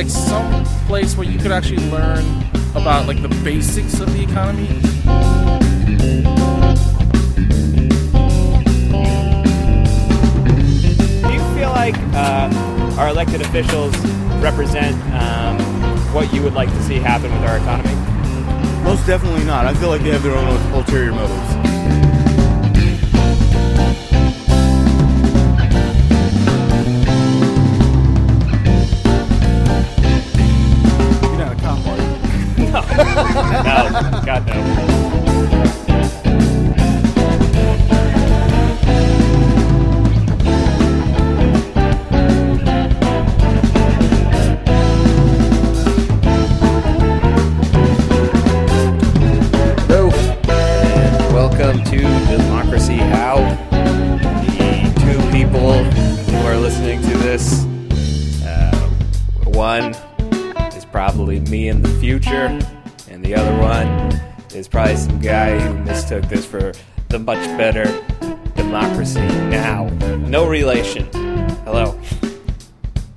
like some place where you could actually learn about like the basics of the economy? Do you feel like uh, our elected officials represent um, what you would like to see happen with our economy? Most definitely not. I feel like they have their own ulterior motives. Much better Democracy Now. No relation. Hello.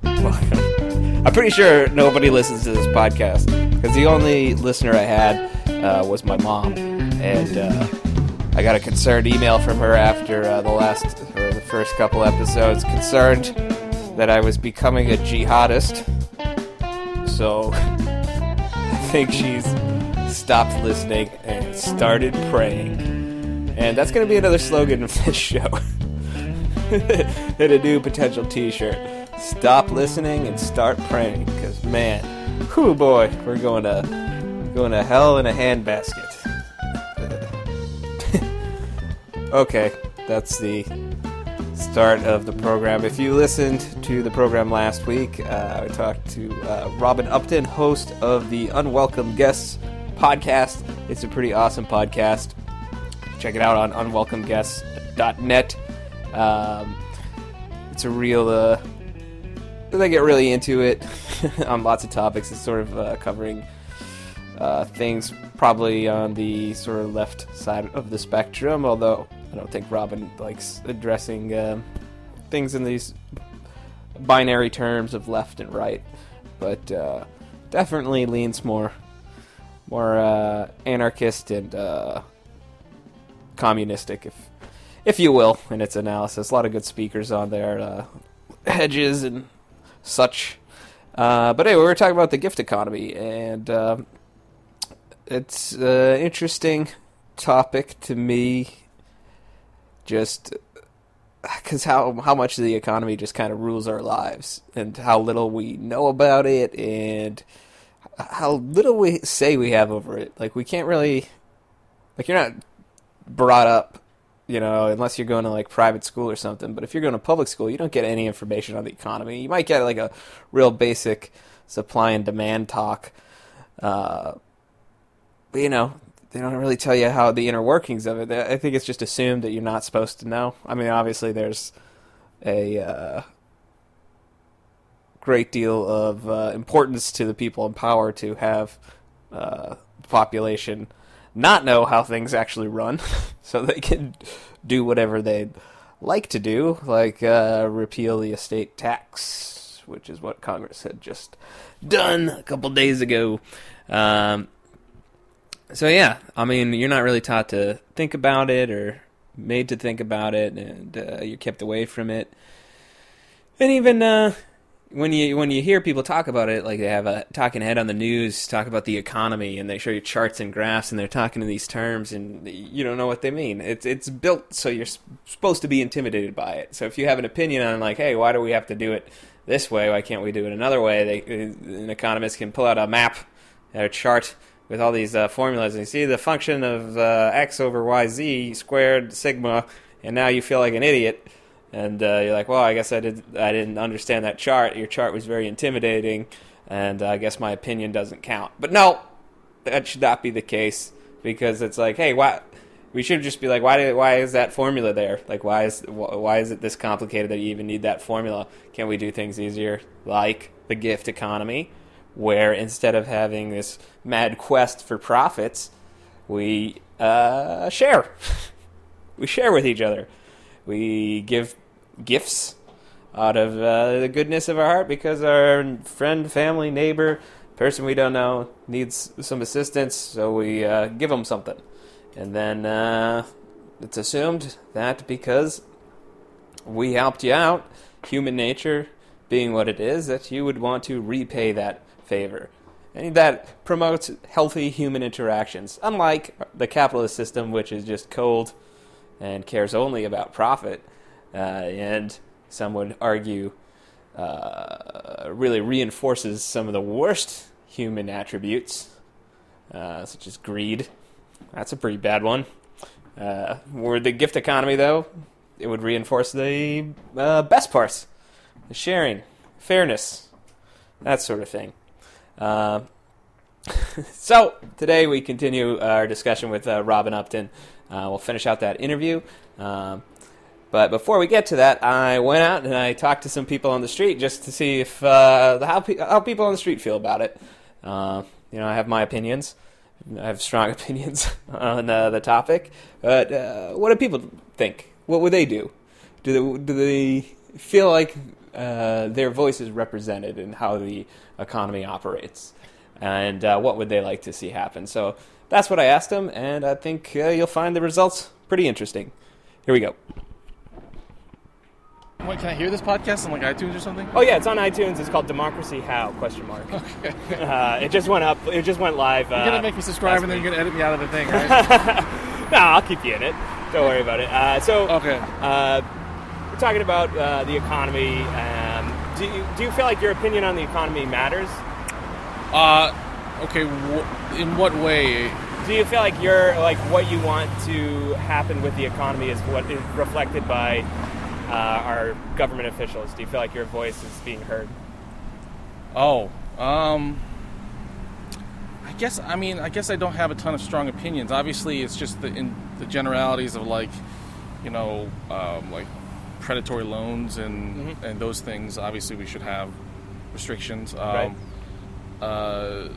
Welcome. I'm pretty sure nobody listens to this podcast because the only listener I had uh, was my mom, and uh, I got a concerned email from her after uh, the last or the first couple episodes, concerned that I was becoming a jihadist. So I think she's stopped listening and started praying, and that's going to be another slogan of this show. and a new potential T-shirt. Stop listening and start praying, because man, whoo boy, we're going to going to hell in a handbasket. okay, that's the start of the program. If you listened to the program last week, uh, I talked to uh, Robin Upton, host of the Unwelcome Guests podcast. It's a pretty awesome podcast. Check it out on unwelcomeguests.net. Um, it's a real. Uh, they get really into it on lots of topics. It's sort of uh, covering uh, things probably on the sort of left side of the spectrum. Although I don't think Robin likes addressing um things in these binary terms of left and right, but uh, definitely leans more more uh, anarchist and uh, communistic, if if you will, in its analysis. A lot of good speakers on there, uh, Hedges and such. Uh, but anyway, we were talking about the gift economy, and um it's an interesting topic to me. Just because how how much the economy just kind of rules our lives, and how little we know about it, and how little we say we have over it. Like we can't really, like you're not brought up you know, unless you're going to like private school or something. But if you're going to public school, you don't get any information on the economy. You might get like a real basic supply and demand talk. Uh, but you know, they don't really tell you how the inner workings of it. I think it's just assumed that you're not supposed to know. I mean, obviously, there's a uh, great deal of uh, importance to the people in power to have uh, population not know how things actually run, so they can do whatever they'd like to do, like uh, repeal the estate tax, which is what Congress had just done a couple days ago. Um, so yeah, I mean, you're not really taught to think about it or made to think about it, and uh, you're kept away from it. And even uh, when you when you hear people talk about it, like they have a talking head on the news, talk about the economy, and they show you charts and graphs, and they're talking in these terms, and you don't know what they mean. It's it's built so you're supposed to be intimidated by it. So if you have an opinion on like, hey, why do we have to do it this way? Why can't we do it another way? They, an economist can pull out a map, a chart with all these uh, formulas, and you see the function of uh, x over y z squared sigma, and now you feel like an idiot and uh, you're like, well, I guess I did I didn't understand that chart. Your chart was very intimidating, and uh, I guess my opinion doesn't count. But no, that should not be the case because it's like, hey, why? We should just be like, why? Do, why is that formula there? Like, why is why is it this complicated that you even need that formula? Can we do things easier, like the gift economy, where instead of having this mad quest for profits, we uh, share. we share with each other. We give gifts out of uh, the goodness of our heart because our friend, family, neighbor, person we don't know needs some assistance, so we uh, give them something. And then uh, it's assumed that because we helped you out, human nature being what it is, that you would want to repay that favor. And that promotes healthy human interactions, unlike the capitalist system, which is just cold and cares only about profit. Uh, and some would argue uh, really reinforces some of the worst human attributes, uh, such as greed. That's a pretty bad one. Uh, were the gift economy, though, it would reinforce the uh, best parts the sharing, fairness, that sort of thing. Uh, so, today we continue our discussion with uh, Robin Upton. We'll finish out that interview. Um, but before we get to that, I went out and I talked to some people on the street just to see if uh, how, pe- how people on the street feel about it. Uh, you know, I have my opinions. I have strong opinions on uh, the topic. But uh, what do people think? What would they do? Do they, do they feel like uh, their voice is represented in how the economy operates? And uh, what would they like to see happen? So that's what I asked them, and I think you'll find the results pretty interesting. Here we go. Wait, can I hear this podcast on like iTunes or something? Oh yeah, it's on iTunes. It's called Democracy How? Question mark. Okay. Uh, it just went up. It just went live. Uh, You're gonna make me subscribe and then you're gonna edit me out of the thing, right? no, I'll keep you in it. Don't worry about it. Uh, so okay. uh, we're talking about uh, the economy. Um, do you do you feel like your opinion on the economy matters? Uh, okay. Wh- in what way? Do you feel like your like what you want to happen with the economy is what is reflected by uh, our government officials? Do you feel like your voice is being heard? Oh, um, I guess I mean I guess I don't have a ton of strong opinions. Obviously, it's just the in the generalities of like, you know, um, like predatory loans and Mhm. and those things. Obviously, we should have restrictions. Um, Right. uh,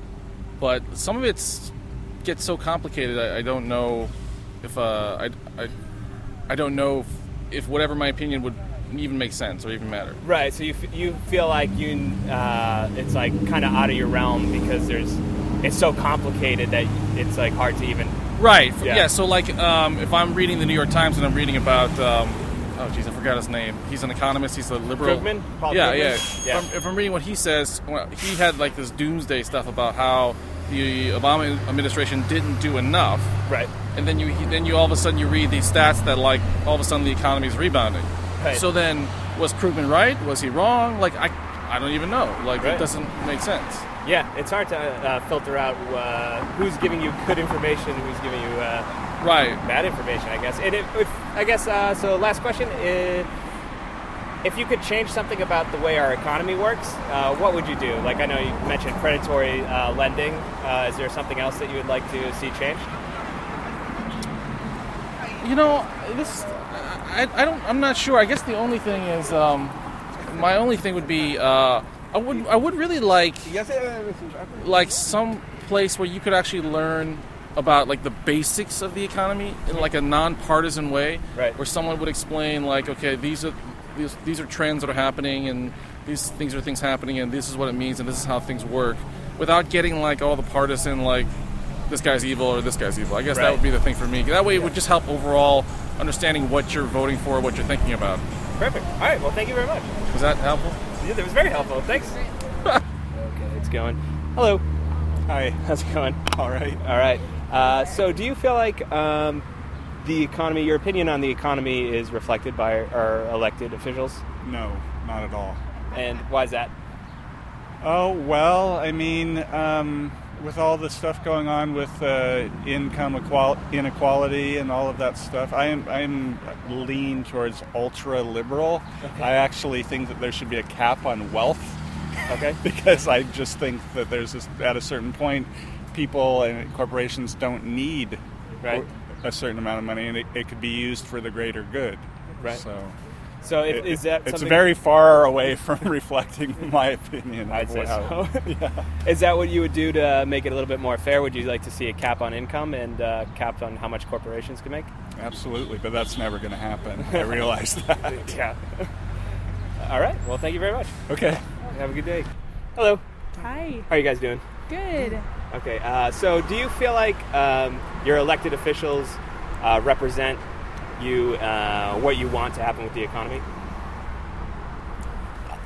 but some of it's gets so complicated. I, I don't know if uh, I, I I don't know if, whatever my opinion would even make sense or even matter. Right. So you f- you feel like you uh, it's like kind of out of your realm because there's it's so complicated that it's like hard to even. Right. Yeah. Yeah. so, like, um, if I'm reading the New York Times and I'm reading about, um, oh, jeez, I forgot his name. He's an economist. He's a liberal. Krugman? Paul yeah, Krugman? yeah. Yeah. If, I'm, if I'm reading what he says, well, he had like this doomsday stuff about how the Obama administration didn't do enough, Right. And then you then you all of a sudden you read these stats that like all of a sudden the economy is rebounding. Right. So then, was Krugman right? Was he wrong? Like, I, I don't even know. Like, Right. it doesn't make sense. Yeah, it's hard to uh, filter out uh, who's giving you good information, who's giving you uh, Right. bad information. I guess. And if, if I guess uh, so. Last question: if, if you could change something about the way our economy works, uh, what would you do? Like I know you mentioned predatory uh, lending. Uh, is there something else that you would like to see changed? You know, this I, I don't I'm not sure. I guess the only thing is um, my only thing would be uh, I would I would really like like some place where you could actually learn about like the basics of the economy in like a non-partisan way Right. where someone would explain like okay these are these, these are trends that are happening and these things are things happening and this is what it means and this is how things work without getting like all the partisan like this guy's evil or this guy's evil i guess that would be the thing for me that way it would just help overall understanding what you're voting for what you're thinking about Perfect. All right. Well, thank you very much. was that helpful Yeah, that was very helpful. Thanks. okay, it's going. Hello. Hi. How's it going? All right. All right. Uh, so, do you feel like um, the economy, your opinion on the economy, is reflected by our elected officials? No, not at all. And why is that? Oh well, I mean, um, with all the stuff going on with uh, income inequality and all of that stuff, I am I'm lean towards ultra liberal. I actually think that there should be a cap on wealth Okay. because I just think that there's this, at a certain point, people and corporations don't need Right. a certain amount of money, and it, it could be used for the greater good. Right. So. So, if, It- is that it's very far away from reflecting my opinion. I'd say how- so. Is that what you would do to make it a little bit more fair? Would you like to see a cap on income and uh, cap on how much corporations can make? Absolutely, but that's never going to happen. I realize that. Yeah. All right. Well, thank you very much. Okay. Have a good day. Hello. Hi. How are you guys doing? Good. Okay. Uh, so, do you feel like um, your elected officials uh, represent you, uh, what you want to happen with the economy?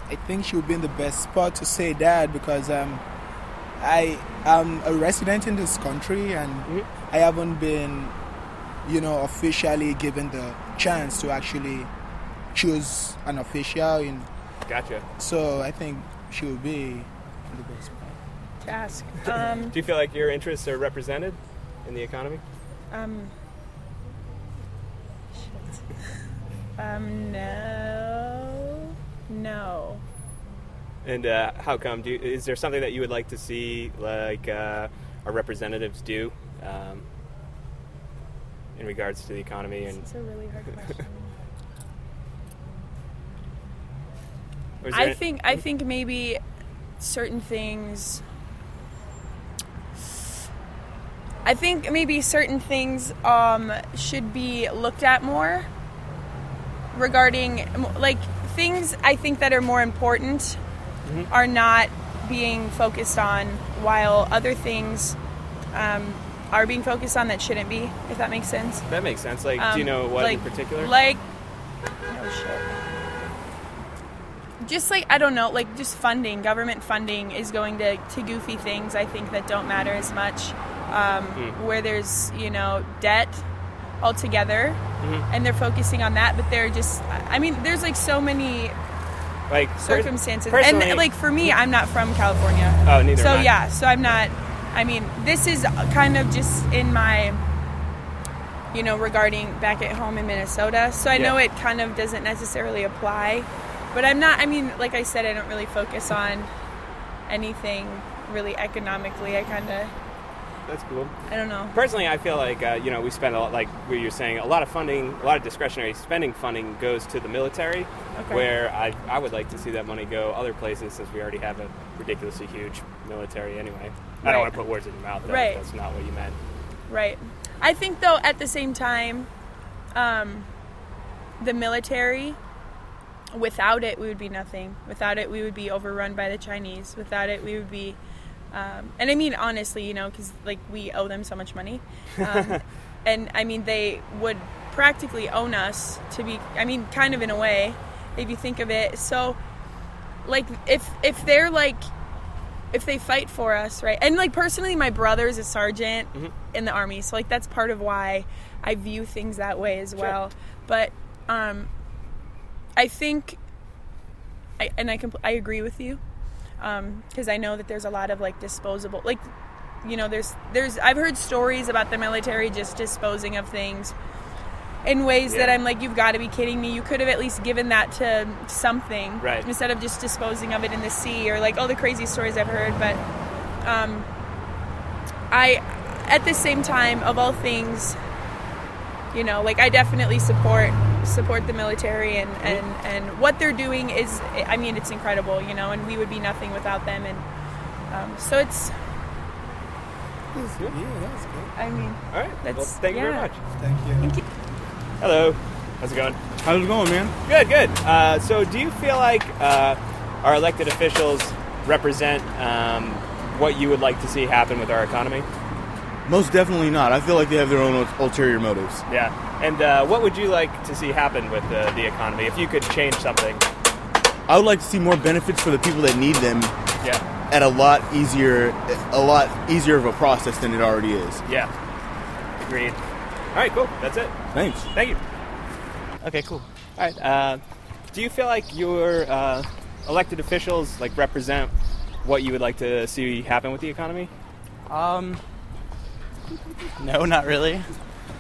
I think she would be in the best spot to say that because um, I am a resident in this country and I haven't been, you know, officially given the chance to actually choose an official. In, Gotcha. so I think she would be in the best spot. To ask. Um, Do you feel like your interests are represented in the economy? um, shit. Um, no. No. And uh, how come? Do you, is there something that you would like to see, like uh, our representatives do, um, in regards to the economy? And It's a really hard question. I think I think maybe certain things I think maybe certain things um, should be looked at more regarding like things I think that are more important are not being focused on while other things um, are being focused on that shouldn't be if that makes sense that makes sense. Like, do you um, know what like, in particular? Like, no shit. Just like I don't know, like just funding, government funding is going to to goofy things. I think that don't matter as much. Um, Hmm. Where there's you know debt altogether, Mm-hmm. and they're focusing on that, but they're just. I mean, there's like so many like circumstances, personally- and like for me, I'm not from California. oh, neither. So yeah, so I'm not. I mean, this is kind of just in my, you know, regarding back at home in Minnesota. So I know it kind of doesn't necessarily apply, but I'm not. I mean, like I said, I don't really focus on anything really economically. I kind of, that's cool. I don't know. Personally, I feel like uh, you know we spend a lot, like what you're saying, a lot of funding, a lot of discretionary spending funding goes to the military, Okay. where I I would like to see that money go other places since we already have a ridiculously huge military anyway. I don't want to put words in your mouth. Though, Right. That's not what you meant. Right. I think though at the same time, um, the military. Without it, we would be nothing. Without it, we would be overrun by the Chinese. Without it, we would be, um, and I mean honestly, you know, because like we owe them so much money, um, and I mean they would practically own us to be. I mean, kind of in a way, if you think of it. So, like if if they're like if they fight for us, right? And like personally, my brother is a sergeant in the army, so like that's part of why I view things that way as well. But um, I think, I and I compl- I agree with you because I know that there's a lot of like disposable, like you know, there's there's I've heard stories about the military just disposing of things in ways that I'm like, you've got to be kidding me. You could have at least given that to something, Right. Instead of just disposing of it in the sea or like all the crazy stories I've heard. But um, I, at the same time, of all things, you know, like I definitely support support the military and and and what they're doing is, I mean, it's incredible, you know, and we would be nothing without them. And um, so it's, Yeah, that's good. I mean, All right. well, That's- thank you very much. Thank you. thank you. Hello. How's it going? How's it going, man? Good, good. Uh, so, do you feel like uh, our elected officials represent um, what you would like to see happen with our economy? Most definitely not. I feel like they have their own ulterior motives. Yeah. And uh, what would you like to see happen with the, the economy if you could change something? I would like to see more benefits for the people that need them Yeah. at a lot easier, a lot easier of a process than it already is. Yeah. Agreed. All right, cool. That's it. Thanks. Thank you. Okay, cool. All right. Uh, do you feel like your uh, elected officials like represent what you would like to see happen with the economy? Um, no, not really.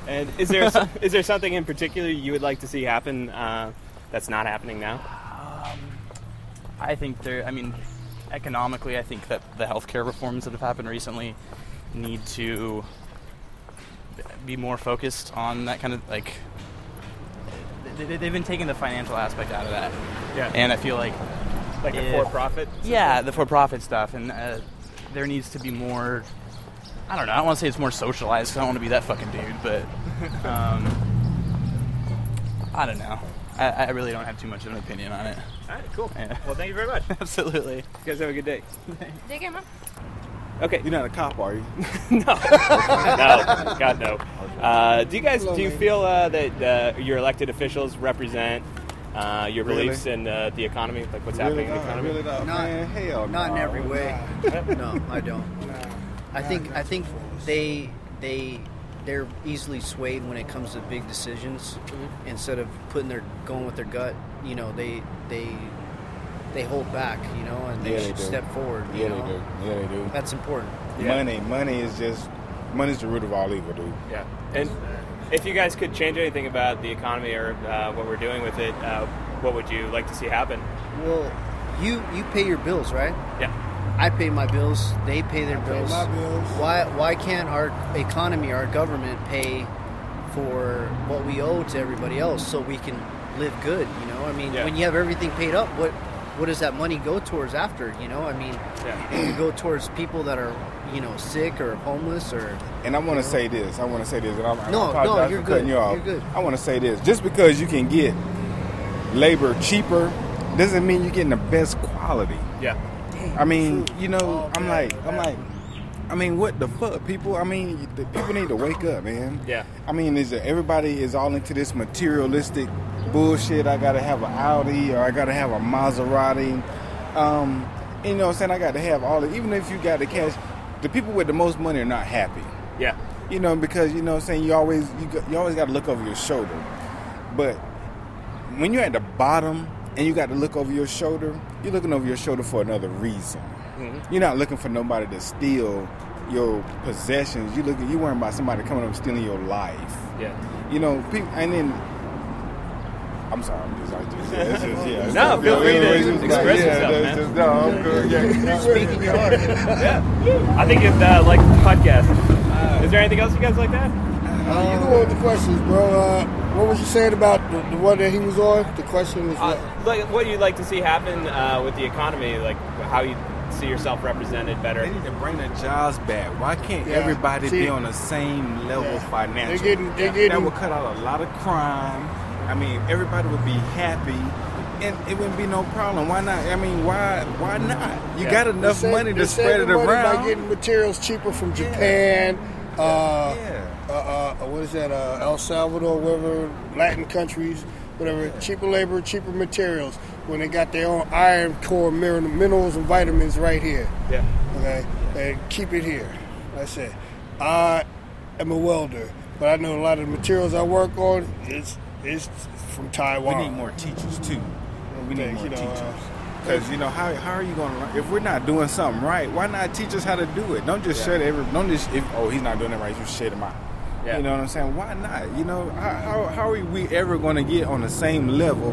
And is there is there something in particular you would like to see happen uh, that's not happening now? I think there. I mean, economically, I think that the healthcare reforms that have happened recently need to be more focused on that kind of like. they- they- They've been taking the financial aspect out of that, Yeah. and I feel like like the for-profit. yeah, the for-profit stuff, and uh, there needs to be more. I don't know. I don't want to say it's more socialized. 'cause I don't want to be that fucking dude, but um, I don't know. I, I really don't have too much of an opinion on it. All right, cool. Yeah. Well, thank you very much. Absolutely. You guys have a good day. Take care, mom. Okay. You're not a cop, are you? no, no, God no. Uh, do you guys do you feel uh, that uh, your elected officials represent uh, your Really? beliefs in uh, the economy, like what's happening in the economy? Really not, Not- man. Hell Not in every way. no, I don't. I think I think they they they're easily swayed when it comes to big decisions. Mm-hmm. Instead of putting their going with their gut, you know, they they they hold back, you know, and they Yeah, they should do. step forward. You Yeah, know? they do. Yeah, they do. That's important. Yeah. Money, money is just money's the root of all evil, dude. Yeah. And if you guys could change anything about the economy or uh, what we're doing with it, uh, what would you like to see happen? Well, you you pay your bills, right? Yeah. I pay my bills. They pay their bills. my bills. Why why can't our economy, our government, pay for what we owe to everybody else so we can live good? You know, I mean, Yeah. when you have everything paid up, what what does that money go towards after? You know, I mean, Yeah. it go towards people that are you know sick or homeless or And I want to say this. I want to say this. And I'm, No, no, you're good. you off. You're good. I want to say this. Just because you can get labor cheaper doesn't mean you're getting the best quality. Yeah. I mean, you know, I'm like, I'm like, I mean, what the fuck, people? I mean, the people need to wake up, man. Yeah. I mean, is it, everybody is all into this materialistic bullshit? I gotta have an Audi or I gotta have a Maserati. Um, you know what I'm saying? I got to have all the, even if you got the cash, the people with the most money are not happy. Yeah. You know, because you know what I'm saying you always you, you always got to look over your shoulder. But when you're at the bottom and you got to look over your shoulder, you're looking over your shoulder for another reason. Mm-hmm. You're not looking for nobody to steal your possessions. You looking you worrying about somebody coming up stealing your life. Yeah. You know, people, and then I'm sorry, I'm just, I just, yeah, it's just, yeah. it's No, just- feel free to it's just express like, yeah, yourself, man. just- no, I'm good. Yeah. speaking your heart. Yeah. I think you'd uh, like the podcast. Is there anything else you guys like that? Uh, you know what the questions, bro? Uh, what was you saying about the, the one that he was on? The question was what? Uh, like, what you'd like to see happen uh, with the economy, like how you see yourself represented better. They need to bring the jobs back. Why can't Yeah. everybody See- be on the same level Yeah. financially? They're getting- they're that getting- would cut out a lot of crime. I mean, everybody would be happy, and it wouldn't be no problem. Why not? I mean, why? Why not? You Yeah. got enough save- money to spread it the money around. by getting materials cheaper from Japan. Uh, yeah. Uh, uh, what is that? Uh, El Salvador, whatever Latin countries, whatever. Cheaper labor, cheaper materials. When they got their own iron core minerals and vitamins right here. Yeah. Okay, and keep it here. That's it. I am a welder, but I know a lot of the materials I work on is is from Taiwan. We need more teachers too. We need more you know, teachers. uh, Because you know how, how are you going to if we're not doing something right? Why not teach us how to do it? Don't just shut every. Don't just if oh he's not doing it right, you shut him out. Yeah. You know what I'm saying? Why not? You know how how, how are we ever going to get on the same level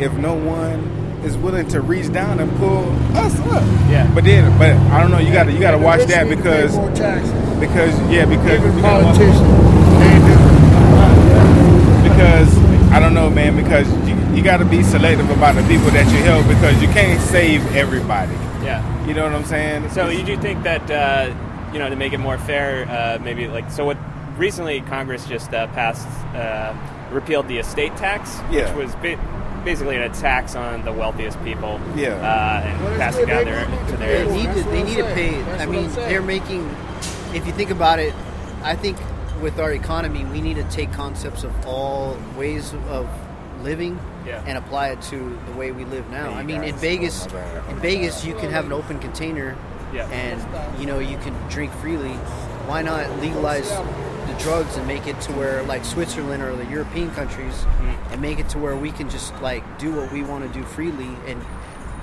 if no one is willing to reach down and pull us up? Yeah. But then, but I don't know. You got to you got to watch that need to pay because more taxes. because yeah because Even because- politicians, they because I don't know, man. Because you, you got to be selective about the people that you help because you can't save everybody. Yeah. You know what I'm saying? So you do think that uh, you know to make it more fair, uh, maybe like so? What recently Congress just uh, passed uh, repealed the estate tax, Yeah. which was ba- basically a tax on the wealthiest people. Yeah. uh, and Well, passing that's down they their need to to their. They need to. They need to pay. That's I mean, they're making. If you think about it, I think with our economy, we need to take concepts of all ways of living Yeah. and apply it to the way we live now. Hey, I mean, in. Vegas, my bad. in Vegas, you can have an open container, Yeah. and you know you can drink freely. Why not legalize the drugs and make it to where, like Switzerland or the European countries, Mm-hmm. and make it to where we can just like do what we want to do freely, and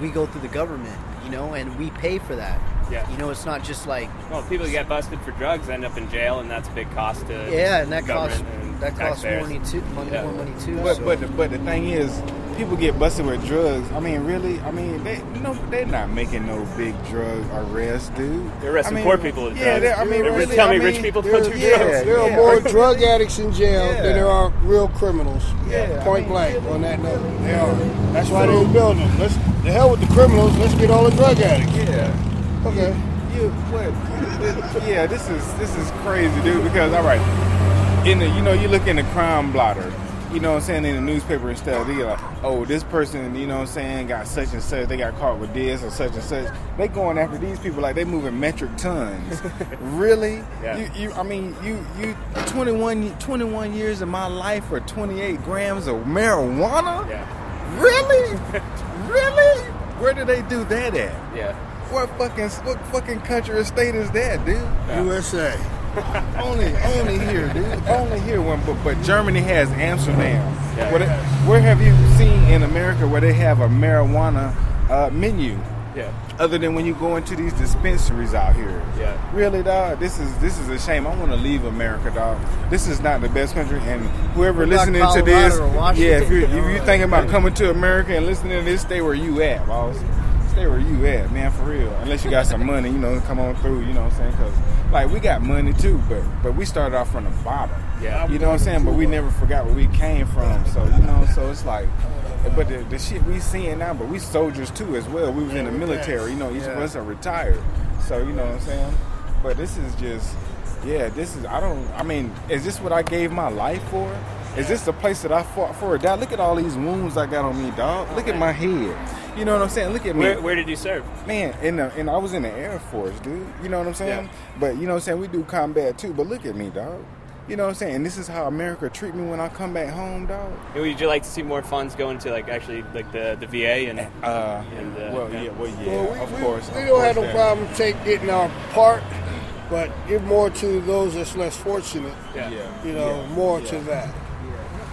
we go through the government, you know, and we pay for that. Yeah. You know, it's not just like Well, people who get busted for drugs end up in jail, and that's a big cost to yeah, and that costs government that costs money too, money, Yeah. more money too. But so- but the, but the thing is, people get busted with drugs. I mean, really? I mean, they no, they're not making no big drug arrests, dude. They're arresting I mean, poor people with yeah, drugs. they- I mean, They're- really, tell I me mean, rich people don't There's, do yeah, drugs. there are yeah. more drug addicts in jail Yeah. than there are real criminals. Yeah, I Point mean- blank on that note. They are. That's why they're building them. Let's the hell with the criminals. Let's get all the drug addicts. Yeah. Okay. You what? yeah, this is this is crazy, dude. Because all right, in the you know you look in the crime blotter, you know what I'm saying, in the newspaper and stuff, they get like, oh, this person, you know what I'm saying, got such and such, they got caught with this or such and such. They going after these people like they moving metric tons. really? Yeah. You, you, I mean, you, you, 21, 21 years of my life for 28 grams of marijuana? Yeah. Really? really? Where do they do that at? Yeah. What fucking what fucking country or state is that, dude? USA. only only here, dude. Only here. When but, but Germany has Amsterdam. Yeah. Where, they- where have you seen in America where they have a marijuana uh, menu? Yeah. Other than when you go into these dispensaries out here. Yeah. Really, dog. This is this is a shame. I want to leave America, dog. This is not the best country, and whoever What about listening to this, yeah, if you're if You know, you're thinking about coming to America and listening to this, stay where you at, boss. Stay where you at, man, for real. Unless you got some money, you know, come on through. You know what I'm saying? Because like we got money too, but but we started off from the bottom. Yeah. You know what I'm saying? But we never forgot where we came from. So you know, so it's like. But the, the shit we seeing now, but we soldiers too as well. We was in the military, you know. Each of us are retired, so you know what I'm saying. But this is just, yeah, this is. I don't. I mean, is this what I gave my life for? Is this the place that I fought for? Dog, look at all these wounds I got on me, dog. Look at my head. You know what I'm saying? Look at me. Where, where did you serve? Man, in the, and I was in the Air Force, dude. You know what I'm saying? Yeah. But you know what I'm saying? We do combat too. But look at me, dog. You know what I'm saying? And this is how America treat me when I come back home, dog. And Would you like to see more funds go into like actually like the, the VA and Uh, and uh, well, yeah, well, yeah, Well, we, of we- course. we of don't have no that- problem take getting our part, but give more to those that's less fortunate. Yeah. Yeah, You know, yeah, more yeah. to that.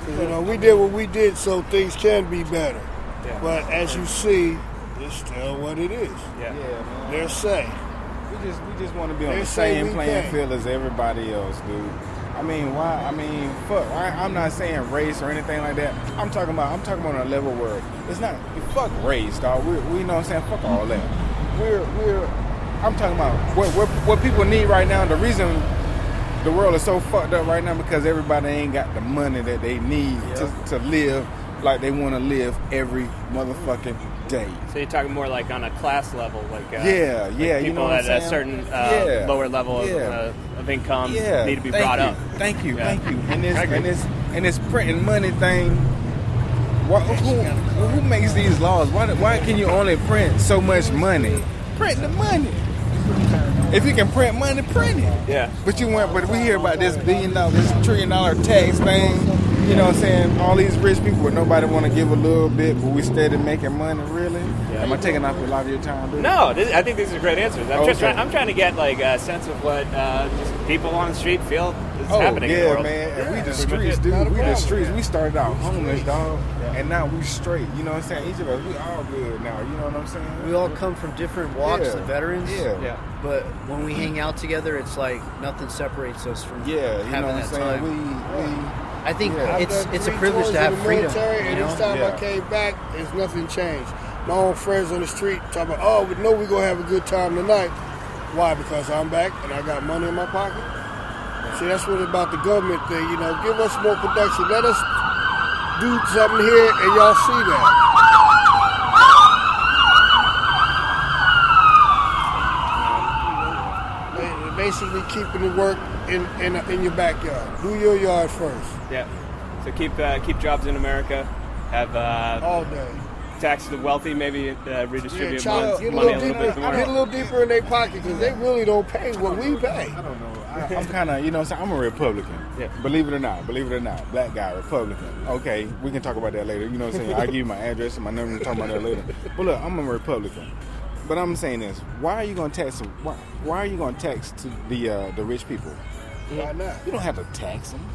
'Cause, You know, we did what we did so things can be better. Yeah. But as you see, it's still what it is. Yeah. Yeah, man. They're saying. We just we just want to be on They the same playing can. field as everybody else, dude. I mean, why? I mean, fuck. I, I'm not saying race or anything like that. I'm talking about. I'm talking about on a level where it's not. Fuck race, dog. We, we know what I'm saying. Fuck all that. We're we're. I'm talking about what what what people need right now. The reason the world is so fucked up right now because everybody ain't got the money that they need to, to live like they want to live every motherfucking day. So you're talking more like on a class level, like uh, Yeah, like yeah, you people know at a certain uh, Yeah, lower level of, yeah. uh, of income yeah, need to be thank brought you. up. Thank you, thank you. And this and this and this printing money thing. Why, who, who makes these laws? Why, why can you only print so much money? Print the money. If you can print money, print it. Yeah. But you want, but we hear about this billion dollar, this trillion dollar tax thing. You know what I'm saying? All these rich people where nobody want to give a little bit, but we steady making money. Really? Am I taking up a lot of your time? Dude? No, this, I think these are great answers. I'm just Okay. trying, I'm trying to get like a sense of what uh, just people on the street feel is Oh happening in the yeah, world. man. And we the streets, dude. We the streets. We started out homeless, dog, and now we straight. You know what I'm saying? Each of us, we all good now. You know what I'm saying? We all come from different walks, Yeah. the veterans. Yeah. Yeah. But when we hang out together, it's like nothing separates us from Yeah, you having know what I'm that saying? time. We, I think Yeah. It's it's a privilege to have freedom. military, You and know? each time Yeah. I came back, it's nothing changed. My own friends on the street talking about, oh, we know we're gonna have a good time tonight. Why? Because I'm back and I got money in my pocket. See, that's what about the government thing. You know, give us more production. Let us do something here, and y'all see that. Basically, keeping the work in, in in your backyard. Do your yard first, Yeah. So keep uh, keep jobs in America. Have uh, all day. tax the wealthy. Maybe uh, Yeah, redistribute chop, mon- get a money little a little bit deeper, more. get a little deeper in their pocket because they really don't pay what we pay. I don't know. I, I'm kind of, you know, what I'm a Republican. Yeah. Believe it or not, believe it or not, black guy, Republican. Okay, we can talk about that later. You know what I'm saying? I'll give you my address and my number. We'll talk about that later. But look, I'm a Republican. But I'm saying this: Why are you going to tax? Why, why are you going to tax to the uh, the rich people? Why not? You don't have to tax them.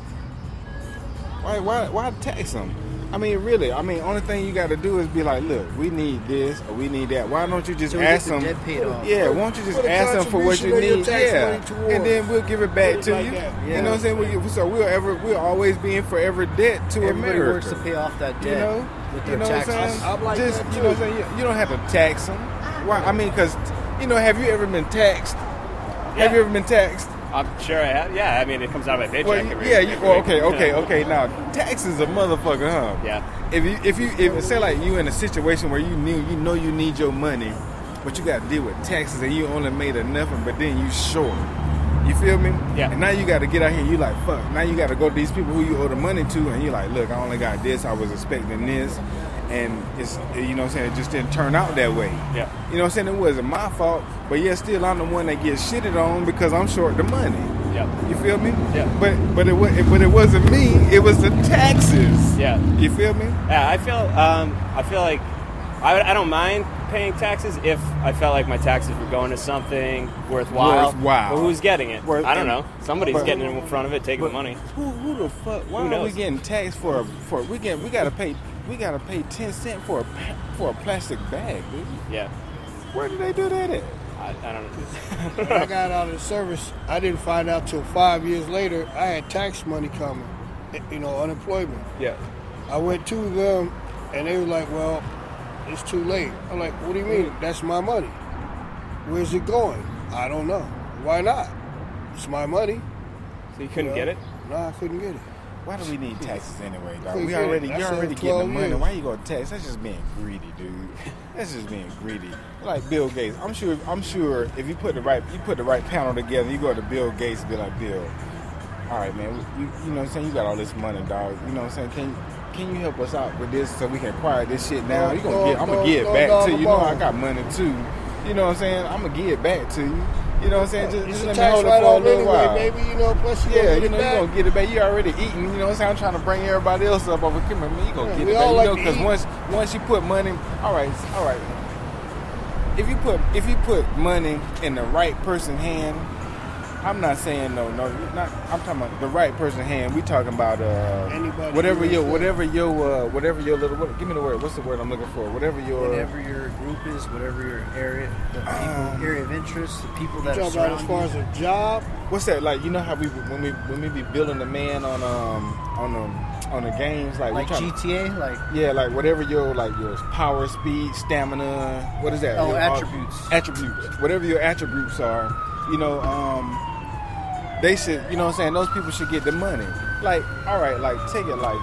Why, why, why tax them? I mean, really. I mean, only thing you got to do is be like, look, we need this or we need that. Why don't you just So ask them? debt paid off. Yeah, why don't you just ask them for what you contribution of your need? Yeah, and then we'll give it back to like you. that. You know what I'm saying? We, so we'll ever we'll always be in forever debt to Everybody America. works to pay off that You debt know, with you their know what I'm saying? I'm like just you know, what I'm saying? You, you don't have to tax them. Why? I mean, because you know, have you ever been taxed? Have you ever been taxed? I'm sure I have. Yeah, I mean it comes out of my paycheck. Well, every, yeah, you, every well, okay, okay, okay. Now, taxes a motherfucker, huh? Yeah. If you, if you, if say like you in a situation where you need, you know, you need your money, but you got to deal with taxes and you only made enough, but then you short. You feel me? Yeah. And now you got to get out here. You like fuck. Now you got to go to these people who you owe the money to, and you like, look, I only got this. I was expecting this, and it's you know what I'm saying. It just didn't turn out that way. Yeah. You know what I'm saying? It wasn't my fault, but yet still I'm the one that gets shitted on because I'm short the money. Yeah. You feel me? Yeah. But but it wa- but it wasn't me. It was the taxes. Yeah. You feel me? Yeah, I feel um, I feel like I, I don't mind paying taxes if I felt like my taxes were going to something worthwhile. Worthwhile. But who's getting it? Worth- I don't know. Somebody's but- getting in front of it, taking the money. Who who the fuck? Why Who are we getting taxed for a, for we get we gotta pay we gotta pay ten cent for a for a plastic bag, dude. Yeah. Where did they do that at? I, I don't know. when I got out of the service, I didn't find out till five years later I had tax money coming, eh, you know, unemployment. Yeah. I went to them and they were like, well, it's too late. I'm like, what do you mean? That's my money. Where's it going? I don't know. Why not? It's my money. So you couldn't know? get it? No, I couldn't get it. Why do we need taxes anyway, dog? We already you're already getting the money. Why you gonna tax? That's just being greedy, dude. That's just being greedy. Like Bill Gates. I'm sure I'm sure if you put the right you put the right panel together, you go to Bill Gates and be like, Bill, all right, man, you, you know what I'm saying? You got all this money, dog. You know what I'm saying? Can can you help us out with this so we can acquire this shit now? You gonna get I'm gonna give it back to you. You know I got money too. You know what I'm saying? I'm gonna give it back to you. You know what I'm saying? Just, just a let me hold it for a little anyway, while. baby. You know, plus you Yeah, you know you back. gonna get it back. You already eating. You know what I'm saying? I'm trying to bring everybody else up over. here. man. You gonna Yeah, get it back. all You know, because once once you put money, all right, all right. If you put if you put money in the right person's hand, I'm not saying no, no. Not I'm talking about the right person hand. We talking about uh Anybody whatever your whatever your uh, whatever your little what, give me the word. What's the word I'm looking for? Whatever your Whatever your group is, whatever your area, the people, Um, area of interest, the people You that are talking about as far you. as a job? What's that like? You know how we when we when we be building a man on um on the on the games like like tryna- GTA, like Yeah, like whatever your like your power, speed, stamina, what is that? Oh, Your, uh, attributes. attributes. Whatever your attributes are, you know, um they should, you know what I'm saying, those people should get the money. Like, all right, like take it like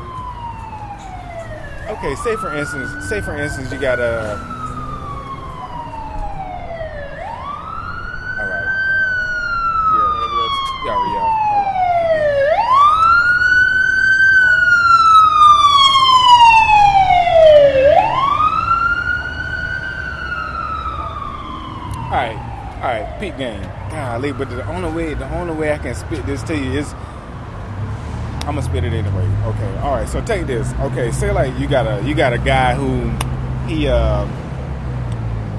Okay, say for instance, say for instance you got a All right. Yeah. Yeah, yeah. Hold on. All right, all right, peak game. But the only way, the only way I can spit this to you is, I'm gonna spit it anyway. Okay, all right. So take this. Okay, say like you got a you got a guy who he uh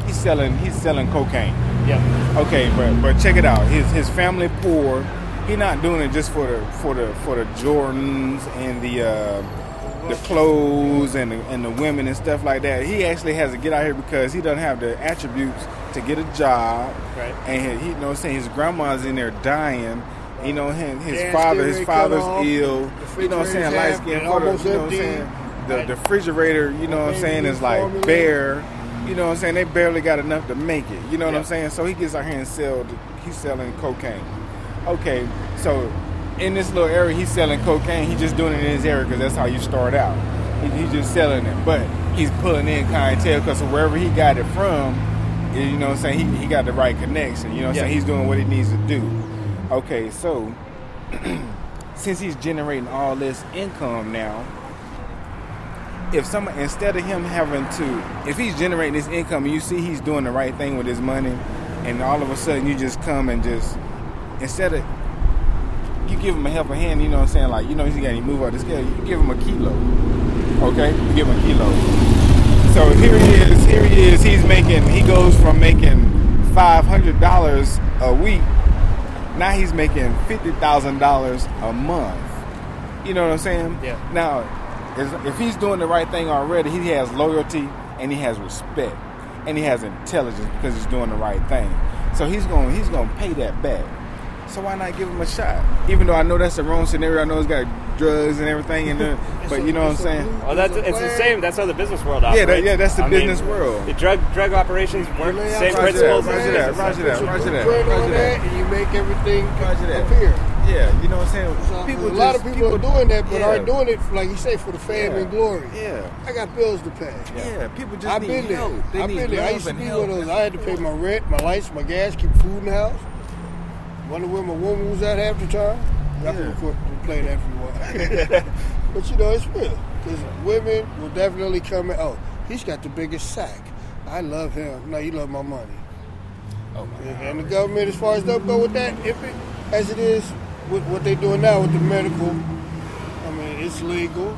he's selling he's selling cocaine. Yeah. Okay, but but check it out. His his family poor. He not doing it just for the for the for the Jordans and the uh, the clothes and the, and the women and stuff like that. He actually has to get out here because he doesn't have the attributes to get a job. Right. And he, you know, saying his grandma's in there dying. You know, his, his father, his ready to cut father's off. ill. You know what I'm saying? Light skin and photo. almost You know what I'm saying? The, the refrigerator, you know what I'm saying, is like formula. bare. You know what I'm saying? They barely got enough to make it. You know what Yeah. I'm saying? So he gets out here and sell. He's selling cocaine. Okay, so in this little area, he's selling cocaine. He's just doing it in his area because that's how you start out. He, he's just selling it, but he's pulling in clientele because wherever he got it from, you know what I'm saying? He, he got the right connection. You know what I'm Yeah. saying? He's doing what he needs to do. Okay, so since he's generating all this income now, if some instead of him having to, if he's generating this income and you see he's doing the right thing with his money, and all of a sudden you just come and just instead of you give him a helping hand, you know what I'm saying? Like you know he's got to move up the scale. You give him a kilo, okay? You give him a kilo. So here he is. Here he is. He's making. He goes from making five hundred dollars a week. Now he's making fifty thousand dollars a month. You know what I'm saying? Yeah. Now, if he's doing the right thing already, he has loyalty and he has respect and he has intelligence because he's doing the right thing. So he's going. He's going to pay that back. So why not give him a shot? Even though I know that's the wrong scenario. I know it's got drugs and everything, and uh, but you know what I'm saying. Well, that's it's the same. That's how the business world Yeah, operates. that- yeah, that's the I mean, business world. The drug drug operations work lay out same some Roger principles. that, roger that, business. roger that, roger that, roger on that. that, and you make everything Roger that. appear. Yeah, you know what I'm saying. So, People a lot just- of people, are doing that, but yeah. aren't doing it, like you say, for the fame Yeah. and glory. Yeah, I got bills to pay. yeah. People just I've need been there. help. They I've need been there. I used to be one of those. I had to pay my rent, my lights, my gas, keep food in the house. Wonder where my woman was at half the time. Y'all can record, play that if you want. but you know, it's real. Because women will definitely come in. Oh, he's got the biggest sack. I love him. No, you love my money. Oh, And, and the government, as far as they'll go with that, if it, as it is with what they're doing now with the medical, I mean, it's legal.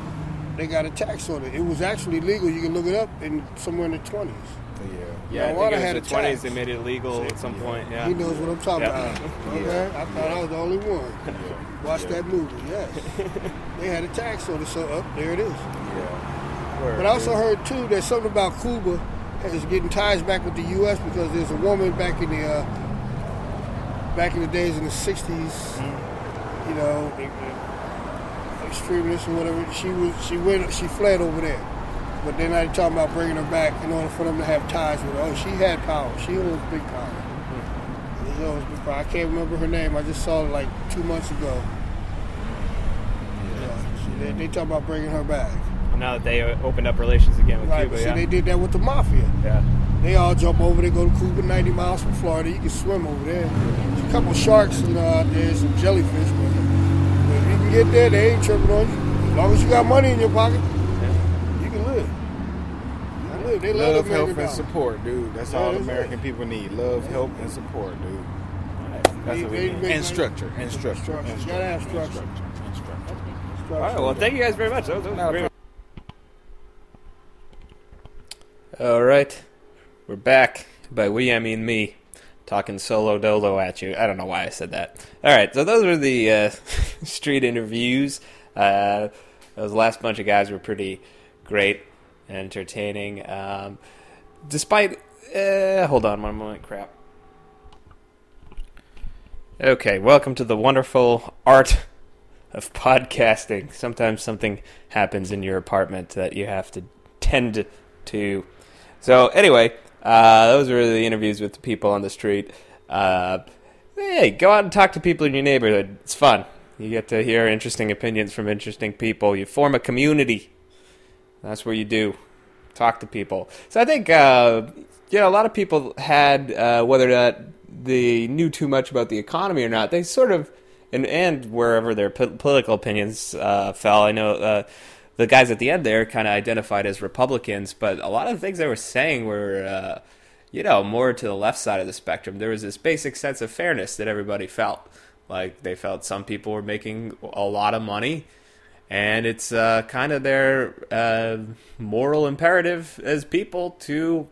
They got a tax on it. It was actually legal. You can look it up in somewhere in the twenties. Yeah, I Marijuana think it was the 20s tax. they made it illegal at some point. Yeah. He knows what I'm talking Yeah. about. Okay, I thought I was the only one. Watch that movie. Yes, they had a tax on it, so up there it is. But I also heard too that something about Cuba is getting ties back with the U.S. because there's a woman back in the uh, back in the days in the '60s, you know, extremists or whatever. She was she went she fled over there, but they're not talking about bringing her back in order for them to have ties with her. Oh, she had power. She owns big power. She owns big power. I can't remember her name. I just saw it like two months ago. Yeah, she, they, they talking about bringing her back. Now that they uh, opened up relations again with Right, Cuba, see, yeah. they did that with the mafia. yeah. They all jump over. They go to Cuba, 90 miles from Florida. You can swim over there. There's a couple sharks and uh, there's some jellyfish. But if you can get there, they ain't tripping on you. As long as you got money in your pocket, you can live. You. They love, Love, help, and dollar. support, dude. That's Yeah, all that's American it. people need. Love, help, and support, dude. That's They- what we they need. make And money. structure. And structure. Structure. And You gotta have structure. structure. And structure. All right. Well, thank you guys very much. That was, that was great. All right, we're back. By we, I mean me, talking solo dolo at you. I don't know why I said that. All right, so those were the uh, street interviews. Uh, those last bunch of guys were pretty great and entertaining. Um, despite, uh, hold on one moment, crap. Okay, welcome to the wonderful art of podcasting. Sometimes something happens in your apartment that you have to tend to. So, anyway, uh, those were the interviews with the people on the street. Uh, hey, go out and talk to people in your neighborhood. It's fun. You get to hear interesting opinions from interesting people. You form a community. That's what you do. Talk to people. So I think, uh, know, a lot of people had, uh, whether or not they knew too much about the economy or not, they sort of, and, and wherever their po- political opinions uh, fell. I know uh, the guys at the end there kind of identified as Republicans, but a lot of the things they were saying were, uh, you know, more to the left side of the spectrum. There was this basic sense of fairness that everybody felt. Like they felt some people were making a lot of money, and it's uh, kind of their uh, moral imperative as people to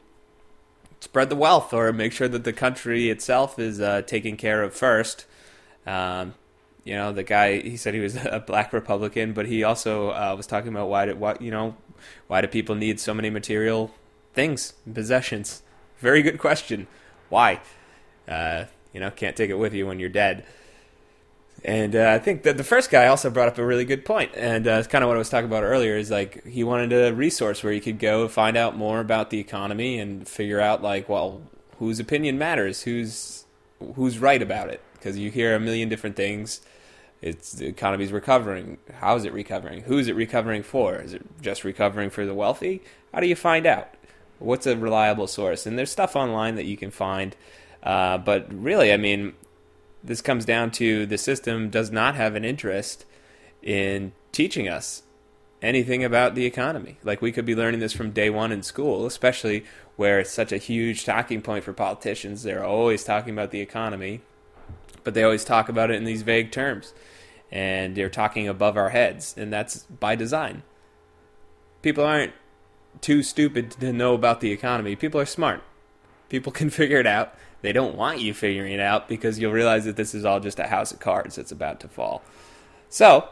spread the wealth or make sure that the country itself is uh, taken care of first. Um, you know, the guy he said he was a black Republican, but he also uh, was talking about why did what you know why do people need so many material things possessions? Very good question. Why? Uh, you know, can't take it with you when you're dead. And uh, I think that the first guy also brought up a really good point, and uh, it's kind of what I was talking about earlier. Is like he wanted a resource where he could go find out more about the economy and figure out like, well, whose opinion matters, who's who's right about it, because you hear a million different things. It's the economy's recovering. How is it recovering? Who's it recovering for? Is it just recovering for the wealthy? How do you find out? What's a reliable source? And there's stuff online that you can find, uh, but really, I mean, this comes down to the system does not have an interest in teaching us anything about the economy. Like we could be learning this from day one in school, especially where it's such a huge talking point for politicians. They're always talking about the economy, but they always talk about it in these vague terms. And they're talking above our heads, and that's by design. People aren't too stupid to know about the economy. People are smart. People can figure it out. They don't want you figuring it out because you'll realize that this is all just a house of cards that's about to fall. So,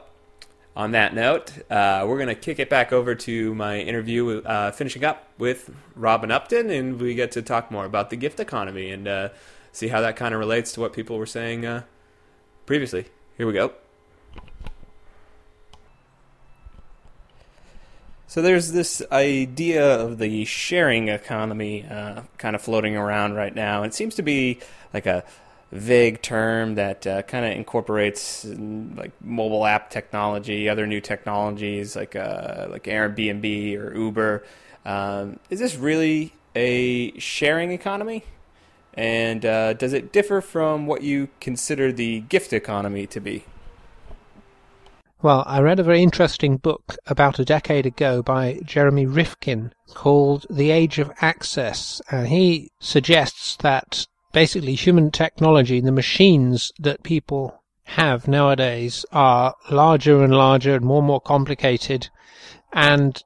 on that note, uh, we're going to kick it back over to my interview, uh, finishing up with Robin Upton, and we get to talk more about the gift economy and uh, see how that kind of relates to what people were saying uh, previously. Here we go. So there's this idea of the sharing economy uh, kind of floating around right now. It seems to be like a vague term that uh, kind of incorporates mm, like mobile app technology, other new technologies like uh, like Airbnb or Uber. Um, is this really a sharing economy? And uh, does it differ from what you consider the gift economy to be? Well, I read a very interesting book about a decade ago by Jeremy Rifkin called The Age of Access. And he suggests that basically human technology, the machines that people have nowadays are larger and larger and more and more complicated and